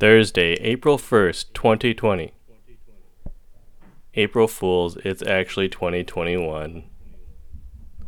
Thursday, April 1st, 2020. April Fools, it's actually 2021.